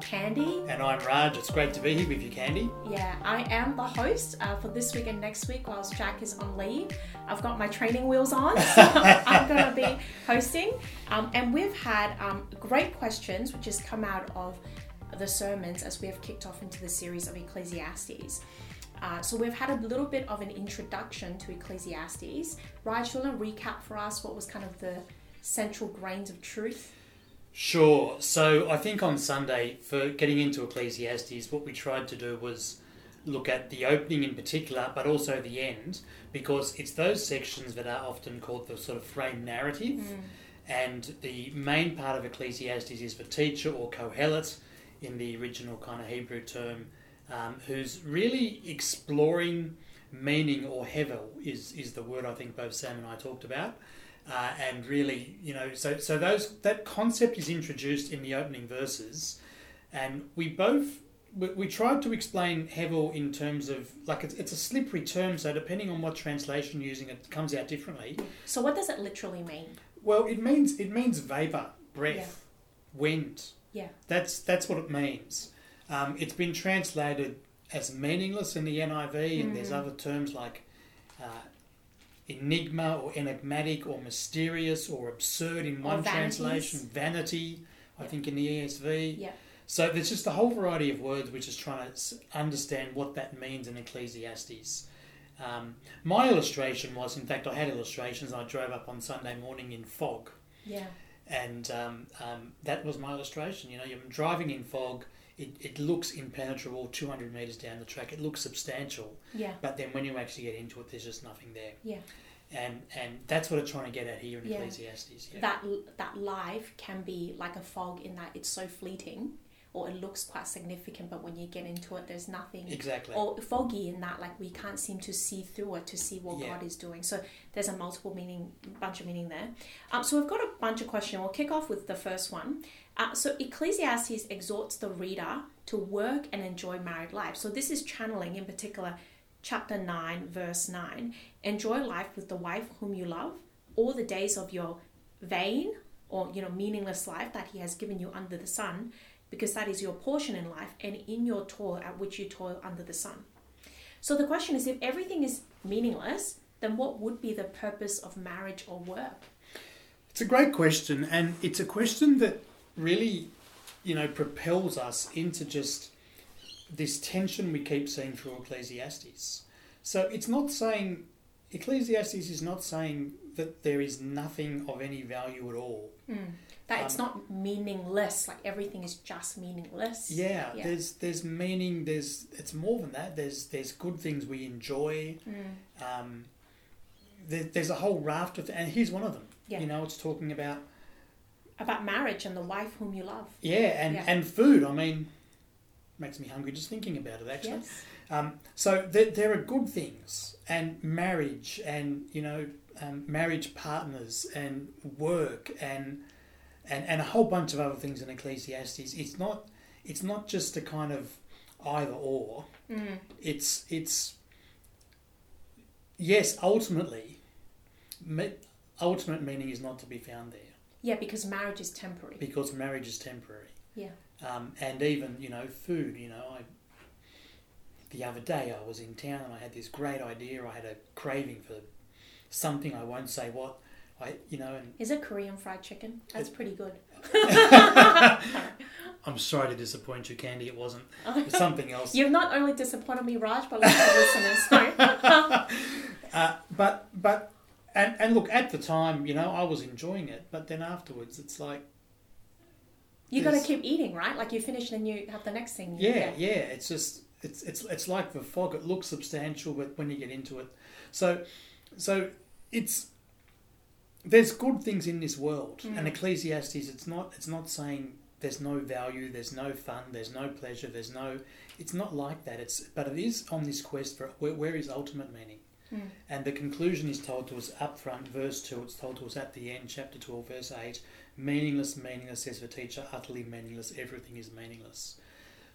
Candy. And I'm Raj. It's great to be here with you, Candy. Yeah, I am the host uh, for this week and next week whilst Jack is on leave. I've got my training wheels on, so I'm going to be hosting. Um, and we've had um, great questions which has come out of the sermons as we have kicked off into the series of Ecclesiastes. Uh, so we've had a little bit of an introduction to Ecclesiastes. Raj, you want to recap for us what was kind of the central grains of truth? Sure. So I think on Sunday, for getting into Ecclesiastes, what we tried to do was look at the opening in particular, but also the end, because it's those sections that are often called the sort of frame narrative. Mm. And the main part of Ecclesiastes is the teacher or Kohelet in the original kind of Hebrew term, um, who's really exploring meaning or hevel is, is the word I think both Sam and I talked about. Uh, and really, you know, so so those that concept is introduced in the opening verses, and we both we, we tried to explain Hevel in terms of like it's, it's a slippery term, so depending on what translation you're using, it comes out differently. So, what does it literally mean? Well, it means it means vapor, breath, wind. Yeah. That's that's what it means. Um, it's been translated as meaningless in the NIV, and there's Mm. other terms like uh, enigma or enigmatic or mysterious or absurd in one translation, vanity, I Yeah. think in the ESV. Yeah. So there's just a whole variety of words which is trying to understand what that means in Ecclesiastes. Um, my illustration was, in fact, I had illustrations. I drove up on Sunday morning in fog, Yeah. and um, um, that was my illustration. You know, you're driving in fog. It, it looks impenetrable 200 metres down the track. It looks substantial, Yeah. but then when you actually get into it, there's just nothing there. Yeah. And and that's what it's trying to get at here in Yeah. Ecclesiastes. Yeah. That that life can be like a fog in that it's so fleeting, or it looks quite significant, but when you get into it, there's nothing. exactly. Or foggy in that, like we can't seem to see through it to see what Yeah. God is doing. So there's a multiple meaning, bunch of meaning there. Um, so we've got a bunch of questions. We'll kick off with the first one. Uh, so Ecclesiastes exhorts the reader to work and enjoy married life. So this is channeling, in particular, chapter nine, verse nine. Enjoy life with the wife whom you love, all the days of your vain or you know meaningless life that He has given you under the sun, because that is your portion in life, and in your toil at which you toil under the sun. So the question is if everything is meaningless, then what would be the purpose of marriage or work? It's a great question, and it's a question that really, you know, propels us into just this tension we keep seeing through Ecclesiastes. So it's not saying, Ecclesiastes is not saying that there is nothing of any value at all. That it's Um, not meaningless, like everything is just meaningless. Yeah, Yeah. there's there's meaning. There's it's more than that. There's there's good things we enjoy. Mm. Um, there, there's a whole raft of, and here's one of them. Yeah. You know, it's talking about About marriage and the wife whom you love. Yeah, and, Yeah. and food. I mean, makes me hungry just thinking about it. Actually, Yes. um, so there, there are good things, and marriage, and you know, um, marriage partners, and work, and and and a whole bunch of other things in Ecclesiastes. It's not it's not just a kind of either or. Mm. It's it's yes, ultimately, me, ultimate meaning is not to be found there Yeah, because marriage is temporary. because marriage is temporary. Yeah. Um, and even you know food. You know, I the other day I was in town and I had this great idea. I had a craving for something. I won't say what. I you know, and Is it Korean fried chicken? That's pretty good. I'm sorry to disappoint you, Candy. It wasn't. It was something else. You've not only disappointed me, Raj, but lots of listeners. Uh, but but and and look at the time, you know, I was enjoying it. But then afterwards, it's like You got to keep eating, right? Like you finish and you have the next thing. Yeah, yeah. It's just it's it's it's like the fog. It looks substantial, but when you get into it, so so it's there's good things in this world, Mm. and Ecclesiastes. It's not it's not saying there's no value, there's no fun, there's no pleasure, there's no. It's not like that. It's but it is on this quest for where, where is ultimate meaning. Mm. And the conclusion is told to us up front, verse 2, it's told to us at the end, chapter 12, verse 8. Meaningless, meaningless, says the teacher, utterly meaningless, everything is meaningless.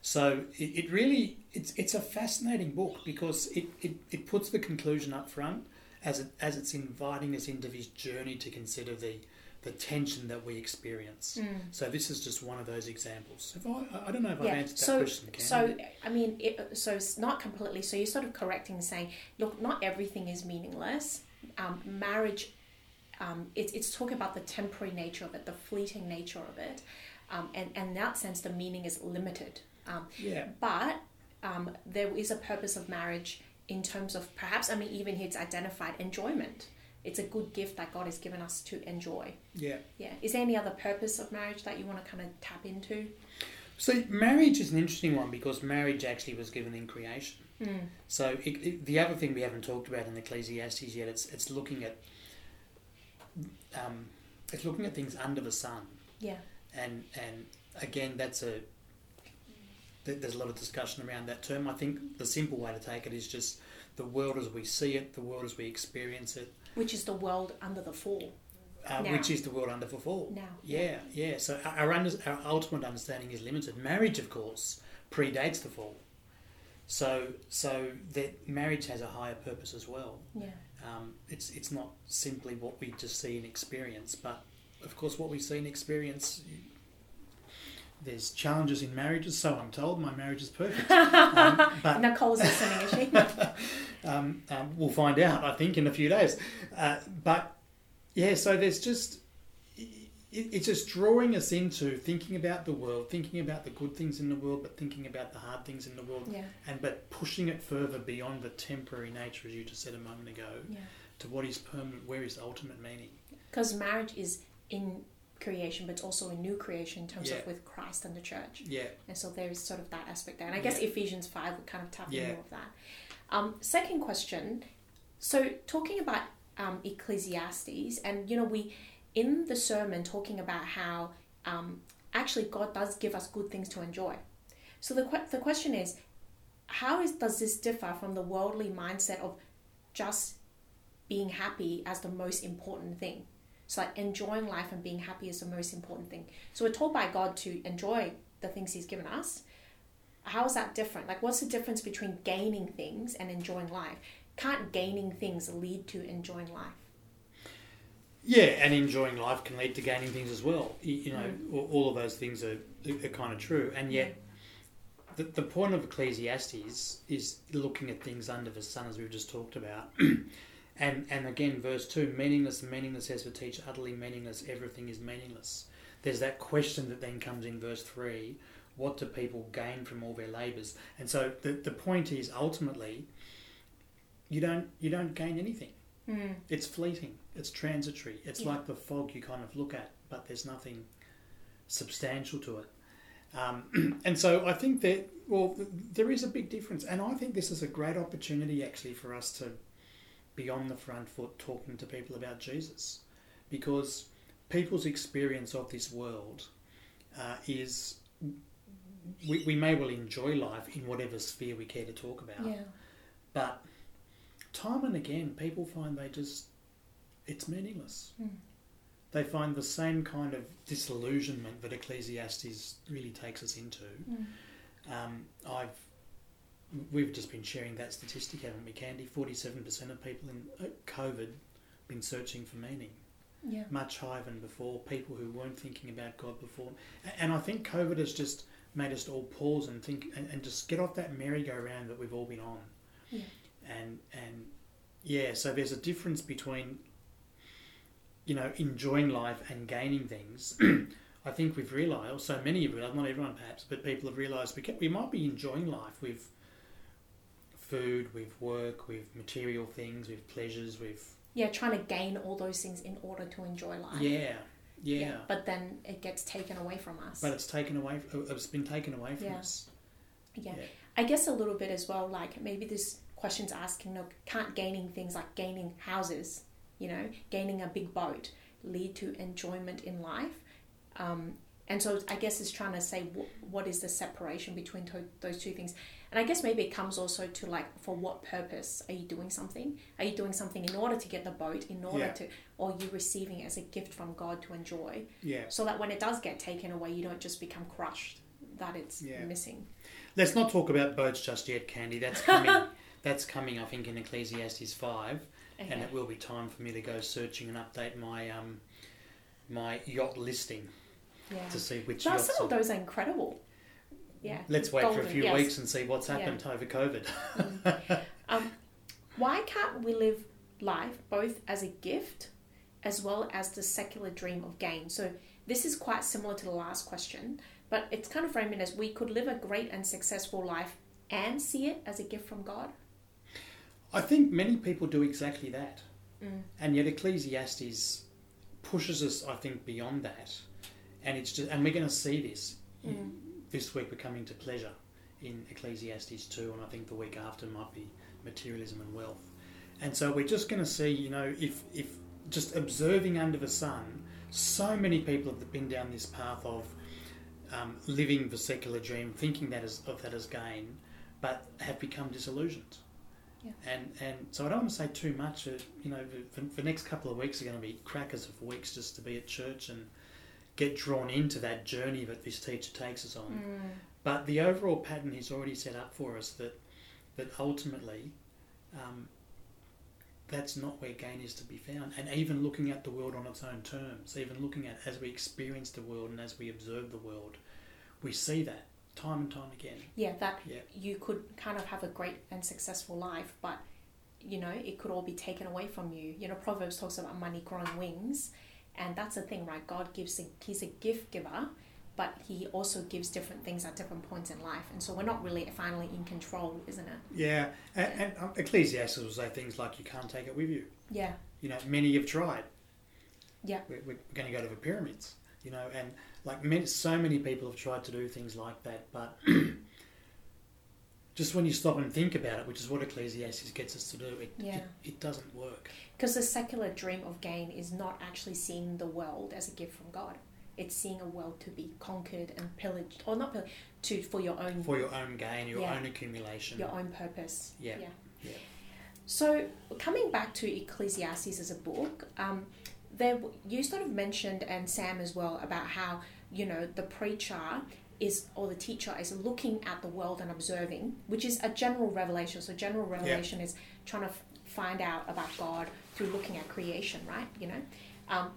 So it, it really, it's, it's a fascinating book because it, it, it puts the conclusion up front as, it, as it's inviting us into this journey to consider the, the tension that we experience. Mm. So this is just one of those examples. I, I don't know if I've Yeah. answered that So, question. Cam. so I mean, it, so it's not completely. So you're sort of correcting, saying, look, not everything is meaningless. Um, marriage, um, it's it's talking about the temporary nature of it, the fleeting nature of it, um, and and in that sense, the meaning is limited. Um, yeah, but um, there is a purpose of marriage in terms of perhaps, I mean, even here it's identified enjoyment. It's a good gift that God has given us to enjoy. yeah. Yeah. Is there any other purpose of marriage that you want to kind of tap into? So marriage is an interesting one because marriage actually was given in creation. Mm. So it, it, the other thing we haven't talked about in Ecclesiastes yet, it's it's looking at um, it's looking at things under the sun, Yeah. and and again that's a th- there's a lot of discussion around that term. I think the simple way to take it is just the world as we see it, the world as we experience it, Which is the world under the fall uh, which is the world under the fall. now. Yeah, yeah. So our, under, our ultimate understanding is limited. Marriage, of course, predates the fall. So, so that marriage has a higher purpose as well. Yeah. Um, it's it's not simply what we just see and experience, but of course, what we see and experience. There's challenges in marriages, so I'm told. My marriage is perfect, um, but Nicole's listening, is she? um, um, we'll find out, I think, in a few days. Uh, but yeah, so there's just it, it's just drawing us into thinking about the world, thinking about the good things in the world, but thinking about the hard things in the world, yeah. and but pushing it further beyond the temporary nature, as you just said a moment ago, Yeah. to what is permanent, where is ultimate meaning. Because marriage is in creation, but also a new creation in terms Yeah. of with Christ and the church. Yeah, And so there is sort of that aspect there. And I guess Yeah. Ephesians 5 would kind of tap Yeah. more of that. Um, second question. So talking about um, Ecclesiastes, and you know, we in the sermon talking about how um, actually God does give us good things to enjoy. So the que- the question is, how is does this differ from the worldly mindset of just being happy as the most important thing? So like enjoying life and being happy is the most important thing. So we're told by God to enjoy the things He's given us. How is that different? Like, what's the difference between gaining things and enjoying life? Can't gaining things lead to enjoying life? yeah, and enjoying life can lead to gaining things as well. You, know, mm. all, all of those things are, are kind of true, and yet. The, the point of Ecclesiastes is looking at things under the sun, as we've just talked about. and and again, verse 2 meaningless, meaningless as a teacher, utterly meaningless, everything is meaningless. There's that question that then comes in verse 3 what do people gain from all their labours? And so the, the point is ultimately, you don't, you don't gain anything. Mm. It's fleeting, it's transitory, it's Yeah. like the fog you kind of look at, but there's nothing substantial to it. Um, and so I think that, well, there is a big difference. And I think this is a great opportunity actually for us to be on the front foot talking to people about Jesus. Because people's experience of this world uh, is, we, we may well enjoy life in whatever sphere we care to talk about. Yeah. But time and again, people find they just, it's meaningless. Mm. They find the same kind of disillusionment that Ecclesiastes really takes us into. Mm. Um, I've, we've just been sharing that statistic, haven't we, Candy? Forty-seven percent of people in uh, COVID been searching for meaning, Yeah. much higher than before. People who weren't thinking about God before, and I think COVID has just made us all pause and think and, and just get off that merry-go-round that we've all been on. Yeah. And and yeah, so there's a difference between you know enjoying life and gaining things. I think we've realised, or so many of us, not everyone perhaps, but people have realised we we might be enjoying life with food, with work, with material things, with pleasures, with Yeah, trying to gain all those things in order to enjoy life. yeah, yeah. But then it gets taken away from us. But it's taken away. It's been taken away from Yeah. us. yeah. Yeah. I guess a little bit as well, like maybe this question's asking, look, can't gaining things like gaining houses, you know, gaining a big boat lead to enjoyment in life? Um, and so I guess it's trying to say wh- what is the separation between to- those two things. And I guess maybe it comes also to like, for what purpose are you doing something? Are you doing something in order to get the boat, in order Yeah. to, or are you receiving it as a gift from God to enjoy? Yeah. So that when it does get taken away, you don't just become crushed that it's Yeah. missing. Let's not talk about boats just yet, Candy. That's coming. that's coming. I think in Ecclesiastes five, and it will be time for me to go searching and update my um, my yacht listing Yeah. to see which No, some of those are incredible. Yeah. Let's wait for a few yes. weeks and see what's Yeah. happened over COVID. Um, why can't we live life both as a gift as well as the secular dream of gain? So this is quite similar to the last question, but it's kind of framing as we could live a great and successful life and see it as a gift from God. I think many people do exactly that. Mm. And yet Ecclesiastes pushes us, I think, beyond that. And it's just, and we're going to see this this week. We're coming to pleasure in Ecclesiastes two, and I think the week after might be materialism and wealth. And so we're just going to see, you know, if if just observing under the sun, so many people have been down this path of um, living the secular dream, thinking that is of that as gain, but have become disillusioned. Yeah. And and so I don't want to say too much. You know, the next couple of weeks are going to be crackers of weeks just to be at church and get drawn into that journey that this teacher takes us on. Mm. But the overall pattern he's already set up for us that that ultimately um, that's not where gain is to be found. And even looking at the world on its own terms, even looking at as we experience the world and as we observe the world, we see that time and time again. Yeah, that Yeah. you could kind of have a great and successful life, but you know, it could all be taken away from you. You know, Proverbs talks about money growing wings, and that's the thing, right? God gives a, he's a gift giver, but he also gives different things at different points in life, and so we're not really finally in control, isn't it? Yeah, and, and um, Ecclesiastes will say things like you can't take it with you. Yeah, You know, many have tried. Yeah. We're, we're going to go to the pyramids, you know, and like many, so many people have tried to do things like that, but just when you stop and think about it, which is what Ecclesiastes gets us to do, it, Yeah. it, it doesn't work. because the secular dream of gain is not actually seeing the world as a gift from God. It's seeing a world to be conquered and pillaged, or not pillaged, to for your own For your own gain, your Yeah. own accumulation. your own purpose. Yeah. yeah. Yeah. So coming back to Ecclesiastes as a book, um, there you sort of mentioned and Sam as well about how you know the preacher is or the teacher is looking at the world and observing, which is a general revelation. So general revelation is trying to f- find out about God through looking at creation, right? You know, um,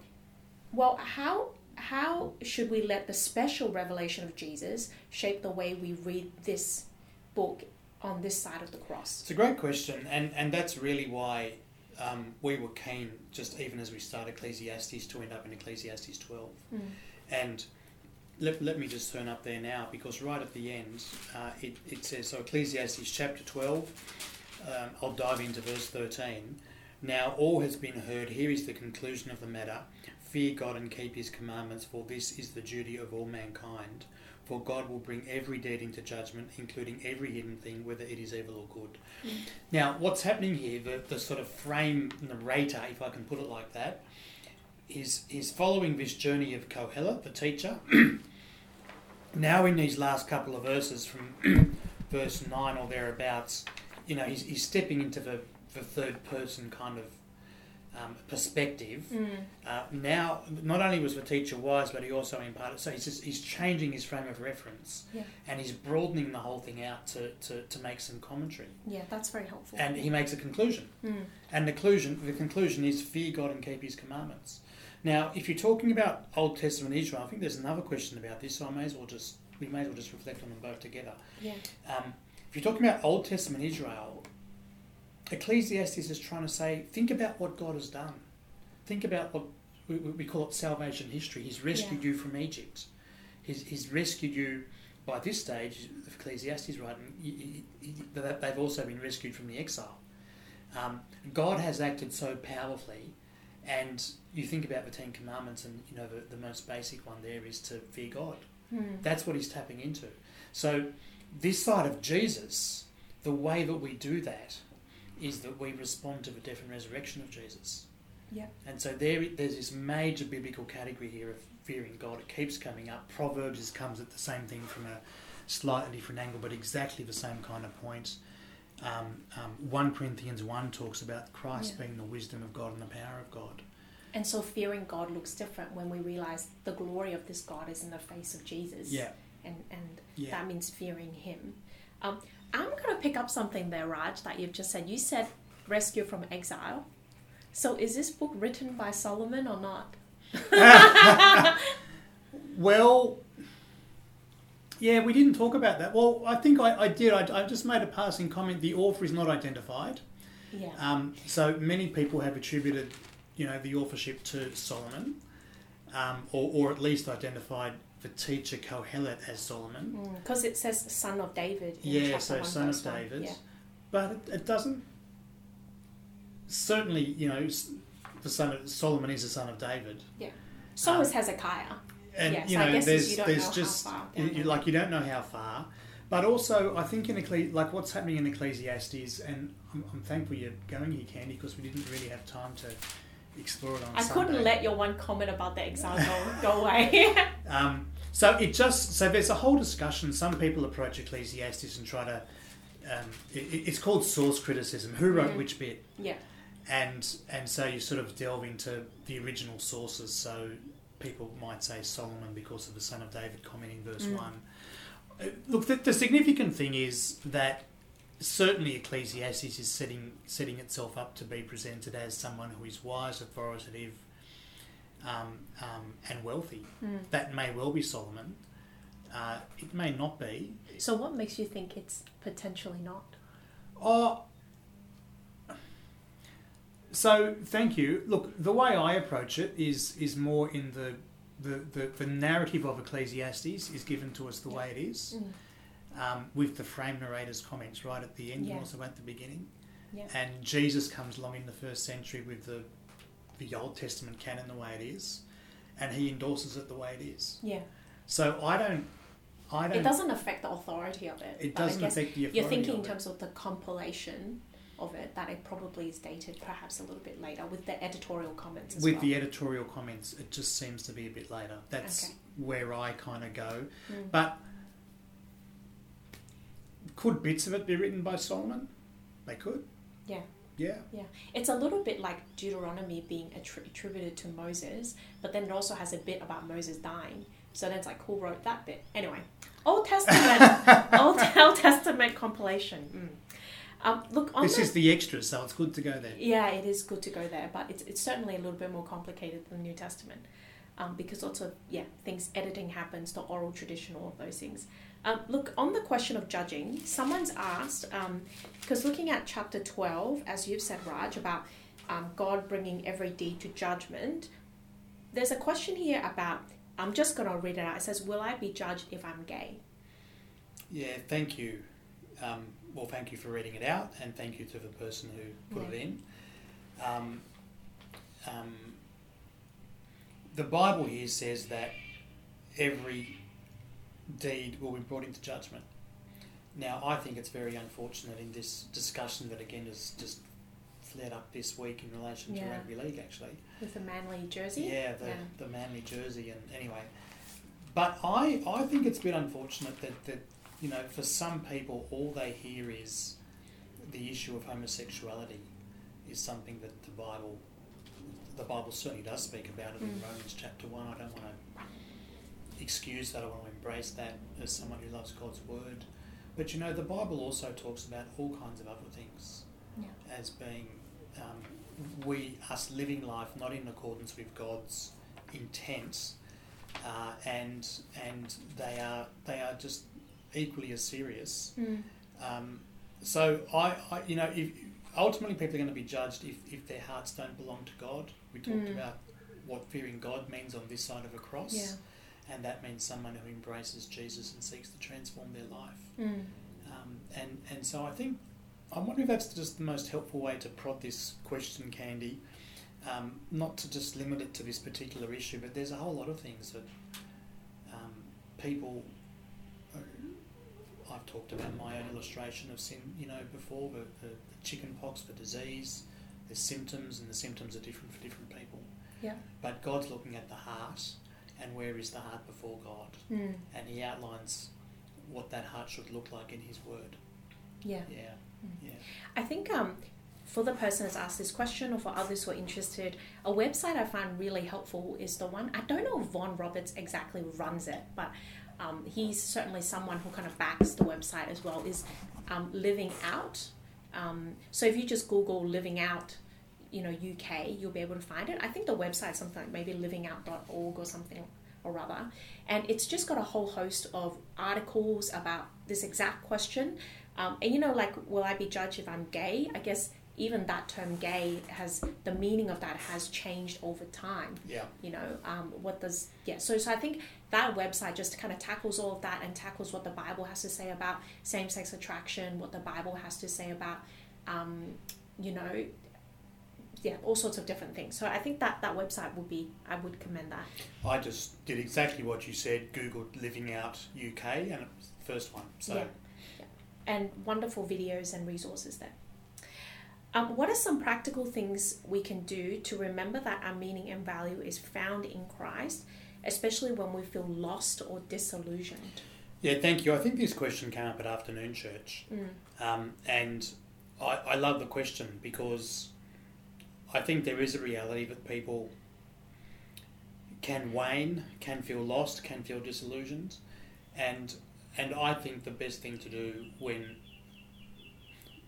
well, how how should we let the special revelation of Jesus shape the way we read this book on this side of the cross? It's a great question, and, and that's really why um, we were keen, just even as we start Ecclesiastes, to end up in Ecclesiastes 12. Mm. And let, let me just turn up there now because right at the end uh, it, it says so Ecclesiastes chapter 12 um, I'll dive into verse 13 now all has been heard here is the conclusion of the matter. Fear God and keep his commandments for this is the duty of all mankind. For God will bring every deed into judgment including every hidden thing whether it is evil or good. Mm. now what's happening here the, the sort of frame narrator if I can put it like that is is following this journey of Kohelet, the teacher. now, in these last couple of verses, from verse nine or thereabouts, you know, he's, he's stepping into the, the third person kind of um, perspective. Mm. Uh, now, not only was the teacher wise, but he also imparted. So he's just, he's changing his frame of reference, Yeah. and he's broadening the whole thing out to, to, to make some commentary. Yeah, that's very helpful. And he makes a conclusion. Mm. And the conclusion, the conclusion is fear God and keep His commandments. Now, if you're talking about Old Testament Israel, I think there's another question about this, so I may as well just we may as well just reflect on them both together. Yeah. Um, if you're talking about Old Testament Israel, Ecclesiastes is trying to say, think about what God has done. Think about what we, we call it salvation history. He's rescued you from Egypt. He's, he's rescued you. By this stage of Ecclesiastes, right, and he- he- they've also been rescued from the exile. Um, God has acted so powerfully, and you think about the Ten Commandments, and you know the, the most basic one there is to fear God. Mm. That's what he's tapping into. So, this side of Jesus, the way that we do that is that we respond to the death and resurrection of Jesus. Yeah. And so there, there's this major biblical category here of fearing God. It keeps coming up. Proverbs comes at the same thing from a slightly different angle, but exactly the same kind of point. Um, um, 1 Corinthians 1 talks about Christ Yeah. being the wisdom of God and the power of God. And so fearing God looks different when we realize the glory of this God is in the face of Jesus. Yeah, And and yeah. that means fearing Him. Um, I'm going to pick up something there, Raj, that you've just said. You said rescue from exile. So is this book written by Solomon or not? well, yeah, we didn't talk about that. Well, I think I, I did. I, I just made a passing comment. The author is not identified. Yeah. Um, so many people have attributed, you know, the authorship to Solomon, um, or, or at least identified the teacher Kohelet as Solomon. Because it says son of David. In Yeah, so son of. David. Yeah. But it, it doesn't. Certainly, you know, the son of Solomon is the son of David, Yeah. So Um, is Hezekiah. And Yeah, you know, guess there's you don't there's know how just far you- down you- the- like you don't know how far. But also, I think in Ecclesi- like what's happening in Ecclesiastes, and I'm, I'm thankful you're going here, Candy, because we didn't really have time to explore it on I Sunday. couldn't let your one comment about the example go, go away. Um, so it just so there's a whole discussion. Some people approach Ecclesiastes and try to. Um, it, it's called source criticism. Who wrote Mm. which bit? yeah. And and so you sort of delve into the original sources. So people might say Solomon because of the son of David comment in verse Mm. one. Uh, Look, the, the significant thing is that certainly Ecclesiastes is setting setting itself up to be presented as someone who is wise, authoritative, um, um, and wealthy. Mm. That may well be Solomon. Uh, it may not be. So what makes you think it's potentially not? Oh, so thank you. Look, the way I approach it is is more in the the, the, the narrative of Ecclesiastes is given to us the way it is, Mm. um, with the frame narrator's comments right at the end Yeah. and also at the beginning. Yeah. And Jesus comes along in the first century with the the Old Testament canon the way it is, and he endorses it the way it is. Yeah. So I don't, I don't. It doesn't affect the authority of it. It doesn't affect the authority. You're thinking in terms of the compilation of it, that it probably is dated perhaps a little bit later with the editorial comments as with well. the editorial comments, it just seems to be a bit later. That's Okay. where I kind of go. Mm. But could bits of it be written by Solomon? They could. Yeah yeah. Yeah. It's a little bit like Deuteronomy being attri- attributed to Moses, but then it also has a bit about Moses dying. So then it's like, who wrote that bit? Anyway, Old Testament, Old, Old Testament compilation. Mm. Um, look, on This the, is the extra, so it's good to go there. yeah, it is good to go there, but it's, it's certainly a little bit more complicated than the New Testament. Um, because lots of yeah things editing happens the oral tradition all of those things um, look on the question of judging someone's asked because looking at chapter 12 as you've said raj about um, god bringing every deed to judgment there's a question here about i'm just going to read it out it says will i be judged if i'm gay Yeah, thank you. Um, well, thank you for reading it out, and thank you to the person who put Yeah. it in. Um, um, the Bible here says that every deed will be brought into judgment. Now, I think it's very unfortunate in this discussion that again has just flared up this week in relation to rugby league, actually. with the Manly jersey Yeah, the, Yeah. the Manly jersey, and anyway. But I, I think it's a bit unfortunate that, that, you know, for some people, all they hear is the issue of homosexuality is something that the Bible, the Bible certainly does speak about it in Mm. Romans chapter 1. I don't want to excuse that, I want to embrace that as someone who loves God's word. But, you know, the Bible also talks about all kinds of other things Yeah. as being um, we us living life not in accordance with God's intent, uh, and and they are they are just equally as serious. Mm. Um, so I, I you know if ultimately people are going to be judged if, if their hearts don't belong to God. We talked Mm. about what fearing God means on this side of a cross, yeah and that means someone who embraces Jesus and seeks to transform their life. mm. Um, and, and so I think, I wonder if that's just the most helpful way to prod this question, Candy. Um, not to just limit it to this particular issue, but there's a whole lot of things that um, people. I've talked about my own illustration of sin, you know, before the, the, the chicken pox, the disease, the symptoms, and the symptoms are different for different people. Yeah. But God's looking at the heart, and where is the heart before God? Mm. And He outlines what that heart should look like in His Word. yeah Yeah, Mm. yeah. I think um, for the person that's asked this question or for others who are interested, a website I find really helpful is the one. I don't know if Vaughan Roberts exactly runs it, but um, he's certainly someone who kind of backs the website as well. Is um, Living Out. Um, so if you just Google Living Out, you know UK, you'll be able to find it. I think the website is something like maybe livingout.org or something or other, and it's just got a whole host of articles about this exact question. Um, and you know, like, will I be judged if I'm gay? I guess even that term gay has the meaning of that has changed over time Yeah. you know um, what does yeah so so i think that website just kind of tackles all of that and tackles what the bible has to say about same-sex attraction what the bible has to say about um, you know yeah all sorts of different things so i think that that website would be i would commend that I just did exactly what you said. Googled "living out UK" and it was the first one. So Yeah. and wonderful videos and resources there um, what are some practical things we can do to remember that our meaning and value is found in christ especially when we feel lost or disillusioned yeah, thank you. I think this question came up at afternoon church, Mm. um, and I, I love the question because I think there is a reality that people can wane, can feel lost, can feel disillusioned, and and I think the best thing to do when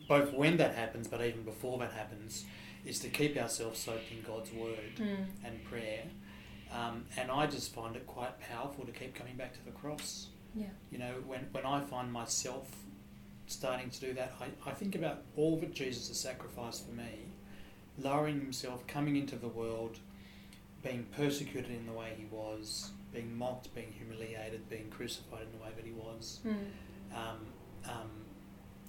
both when that happens, but even before that happens, is to keep ourselves soaked in God's word Mm. and prayer. Um, and I just find it quite powerful to keep coming back to the cross. Yeah. You know, when, when I find myself starting to do that, I, I think about all that Jesus has sacrificed for me, lowering himself, coming into the world, being persecuted in the way he was, being mocked, being humiliated, being crucified in the way that he was. Mm. Um, um,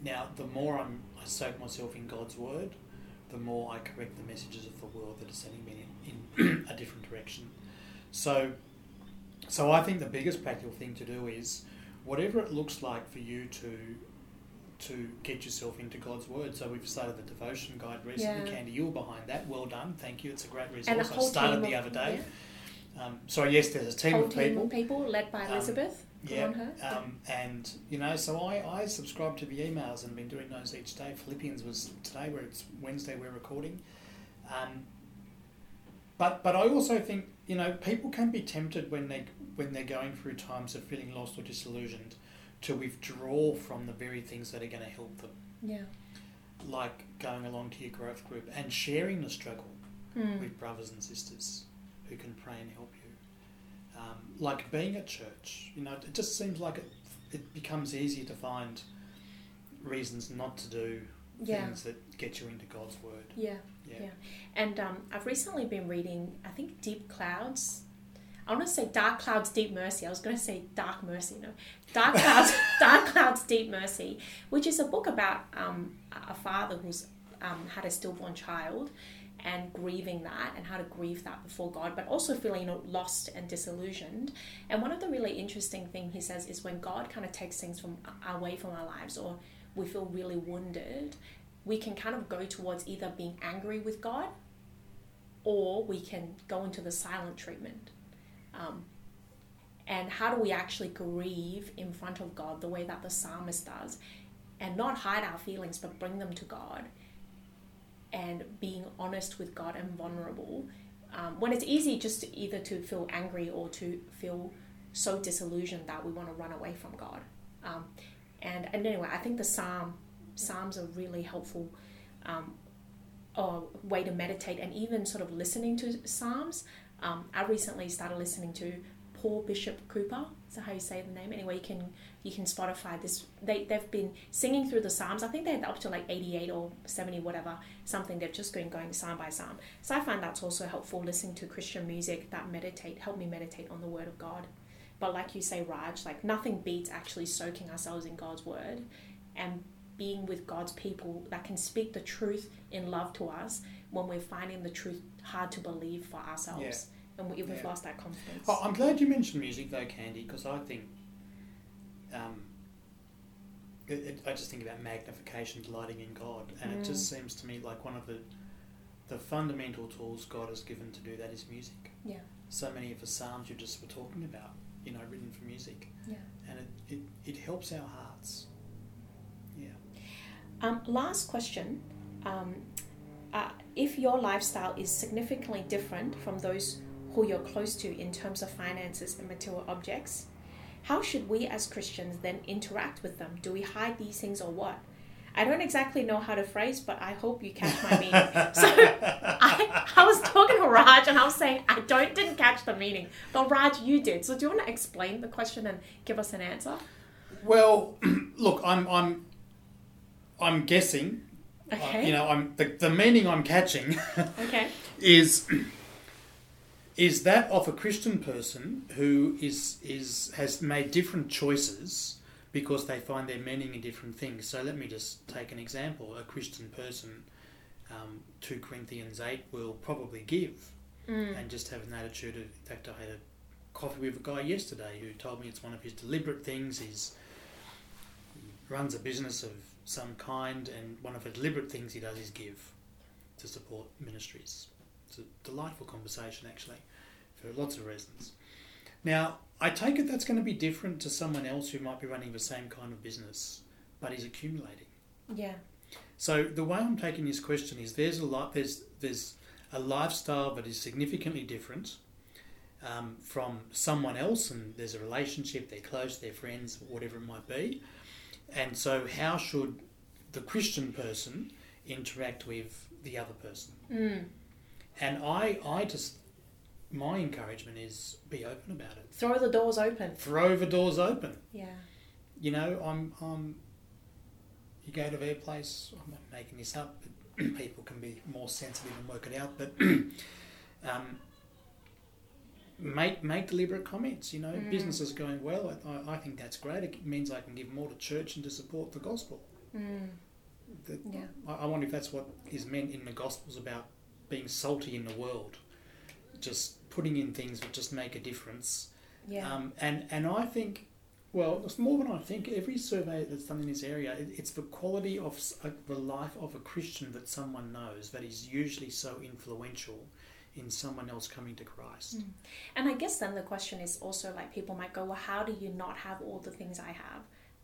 now, the more I'm, I soak myself in God's word, the more I correct the messages of the world that are sending me in, in a different direction. So, so I think the biggest practical thing to do is whatever it looks like for you to to get yourself into God's word. So we've started the devotion guide recently. Yeah. Candy, you were behind that. Well done, thank you. It's a great resource. I started the of, other day. yeah, Um, so yes, there's a team whole of team people. of people led by Um, Elizabeth. Good Yeah, on her. Yeah. um, and you know, so I, I subscribe to the emails and been doing those each day. Philippians was today, where it's Wednesday, we're recording. Um, but but I also think you know people can be tempted when they when they're going through times of feeling lost or disillusioned to withdraw from the very things that are going to help them, yeah. like going along to your growth group and sharing the struggle Mm. with brothers and sisters who can pray and help you. Um, like being at church, you know, it just seems like it, it becomes easier to find reasons not to do Yeah. things that get you into God's Word. Yeah. Yeah. Yeah. And um, I've recently been reading, I think, Deep Clouds. I want to say Dark Clouds, Deep Mercy. I was going to say Dark Mercy. No, Dark Clouds, Dark Clouds, Deep Mercy, which is a book about um, a father who's um, had a stillborn child and grieving that and how to grieve that before God, but also feeling you know, lost and disillusioned. And one of the really interesting thing he says is when God kind of takes things from away from our lives or we feel really wounded, we can kind of go towards either being angry with God or we can go into the silent treatment. Um, and how do we actually grieve in front of God the way that the psalmist does and not hide our feelings but bring them to God and being honest with God and vulnerable? Um, when it's easy just to either to feel angry or to feel so disillusioned that we want to run away from God. Um, and, and anyway, I think the psalm psalms are really helpful um, uh, way to meditate and even sort of listening to psalms. Um, I recently started listening to Poor Bishop Hooper. That how you say the name? Anyway, you can you can Spotify this. They they've been singing through the psalms. I think they're up to like eighty eight or seventy whatever something. They've just been going psalm by psalm. So I find that's also helpful. Listening to Christian music that meditate help me meditate on the Word of God. But like you say, Raj, like nothing beats actually soaking ourselves in God's Word and being with God's people that can speak the truth in love to us when we're finding the truth hard to believe for ourselves and we, we've Yeah. lost that confidence. Oh, I'm glad you mentioned music though, Candy, because I think um, it, it, I just think about magnification, delighting in God, and it just seems to me like one of the the fundamental tools God has given to do that is music. Yeah. So many of the psalms you just were talking about, you know, written for music, Yeah. and it, it, it helps our hearts. Yeah. Um, last question. Um, uh, if your lifestyle is significantly different from those who you're close to in terms of finances and material objects, how should we as Christians then interact with them? Do we hide these things or what? I don't exactly know how to phrase, but I hope you catch my meaning. so I, I was talking to Raj and I was saying I don't didn't catch the meaning, but Raj, you did. So do you want to explain the question and give us an answer? Well, look, I'm I'm I'm guessing. uh, Okay. you know, I'm the, the meaning I'm catching Okay. is is that of a Christian person who is is has made different choices because they find their meaning in different things. So let me just take an example. A Christian person, um, two Corinthians eight, will probably give Mm. and just have an attitude of. In fact, I had a coffee with a guy yesterday who told me it's one of his deliberate things. He's he runs a business of some kind, and one of the deliberate things he does is give to support ministries. It's a delightful conversation, actually, for lots of reasons. Now, I take it that's going to be different to someone else who might be running the same kind of business, but is accumulating. Yeah. So the way I'm taking this question is there's a lot there's there's a lifestyle that is significantly different um, from someone else, and there's a relationship, they're close, they're friends, whatever it might be. And so, how should the Christian person interact with the other person? Mm. And I, I just, my encouragement is be open about it. Throw the doors open. Throw the doors open. Yeah. You know, I'm, I'm. You go to their place. I'm not making this up, but people can be more sensitive and work it out. But um, make make deliberate comments. You know, Mm. business is going well. I, I think that's great. It means I can give more to church and to support the gospel. Mm. The- Yeah. I, I wonder if that's what is meant in the gospels about being salty in the world, just putting in things that just make a difference. Yeah. Um, and and I think, well, it's more than I think. Every survey that's done in this area, it, it's the quality of uh, the life of a Christian that someone knows that is usually so influential in someone else coming to Christ. Mm. And I guess then the question is also like people might go, well, how do you not have all the things I have,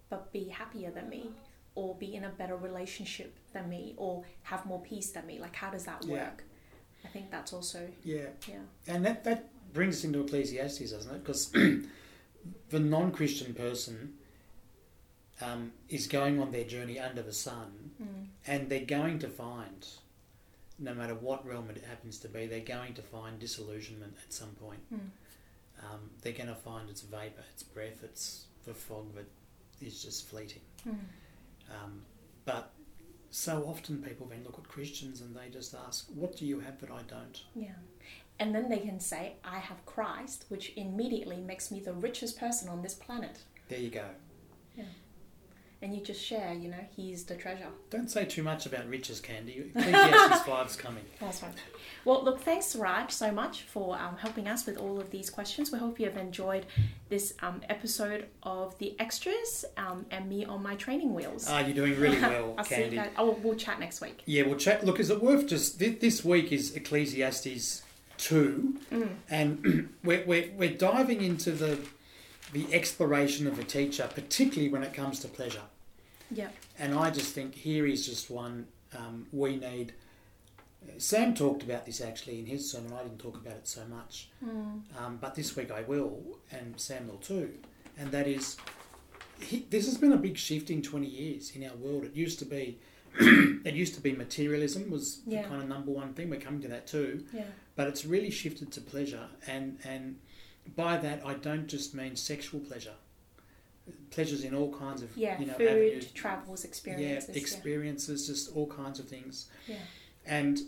but be happier than me, or be in a better relationship than me, or have more peace than me? Like, how does that Yeah. I think that's also, Yeah, yeah. and that that brings us into Ecclesiastes, doesn't it? Because the non-Christian person um, is going on their journey under the sun, Mm. and they're going to find, no matter what realm it happens to be, they're going to find disillusionment at some point. Mm. Um, they're going to find it's vapor, it's breath, it's the fog that is just fleeting. Mm. Um, but so often people then look at Christians and they just ask, "What do you have that I don't?" Yeah. And then they can say, I have Christ, which immediately makes me the richest person on this planet. There you go. And you just share, you know, he's the treasure. Don't say too much about riches, Candy. Ecclesiastes five's coming. That's right. Well, look, thanks, Raj, so much for um, helping us with all of these questions. We hope you have enjoyed this um, episode of the extras um, and me on my training wheels. Ah, you're doing really well, I'll see you guys. Oh, we'll chat next week. Yeah, well, check. Look, is it worth just thi- this week is Ecclesiastes two, Mm. and we're, we're we're diving into the the exploration of a teacher, particularly when it comes to pleasure. Yeah. And I just think here is just one um, we need. Sam talked about this actually in his sermon. I didn't talk about it so much, Mm. um, but this week I will, and Sam will too. And that is, he, this has been a big shift in twenty years in our world. It used to be, it used to be materialism was Yeah. the kind of number one thing. We're coming to that too, Yeah. but it's really shifted to pleasure, and and by that I don't just mean sexual pleasure. Pleasures in all kinds of Yeah. you know Food, avenues travels, experiences. yeah, experiences, just all kinds of things. Yeah. And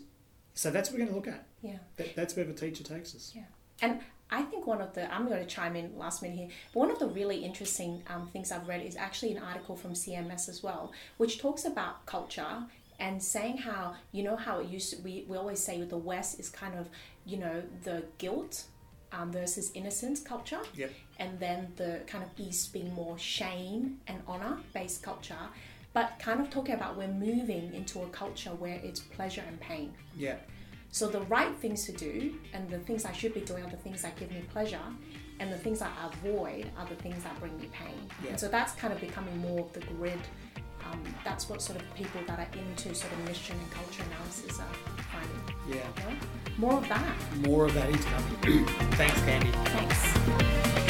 so that's what we're going to look at. Yeah. That, that's where the teacher takes us. Yeah, and I think one of the, I'm going to chime in last minute here, but one of the really interesting um, things I've read is actually an article from CMS as well, which talks about culture and saying how, you know, how it used to, we, we always say the West is kind of, you know, the guilt um, versus innocence culture. Yep. And then the kind of East being more shame and honor based culture. But kind of talking about we're moving into a culture where it's pleasure and pain. Yeah, So the right things to do and the things I should be doing are the things that give me pleasure, and the things I avoid are the things that bring me pain. Yeah. And so that's kind of becoming more of the grid. Um, that's what sort of people that are into sort of mission and culture analysis are finding. yeah. You know? More of that. More of that is coming. Thanks, Candy. Thanks.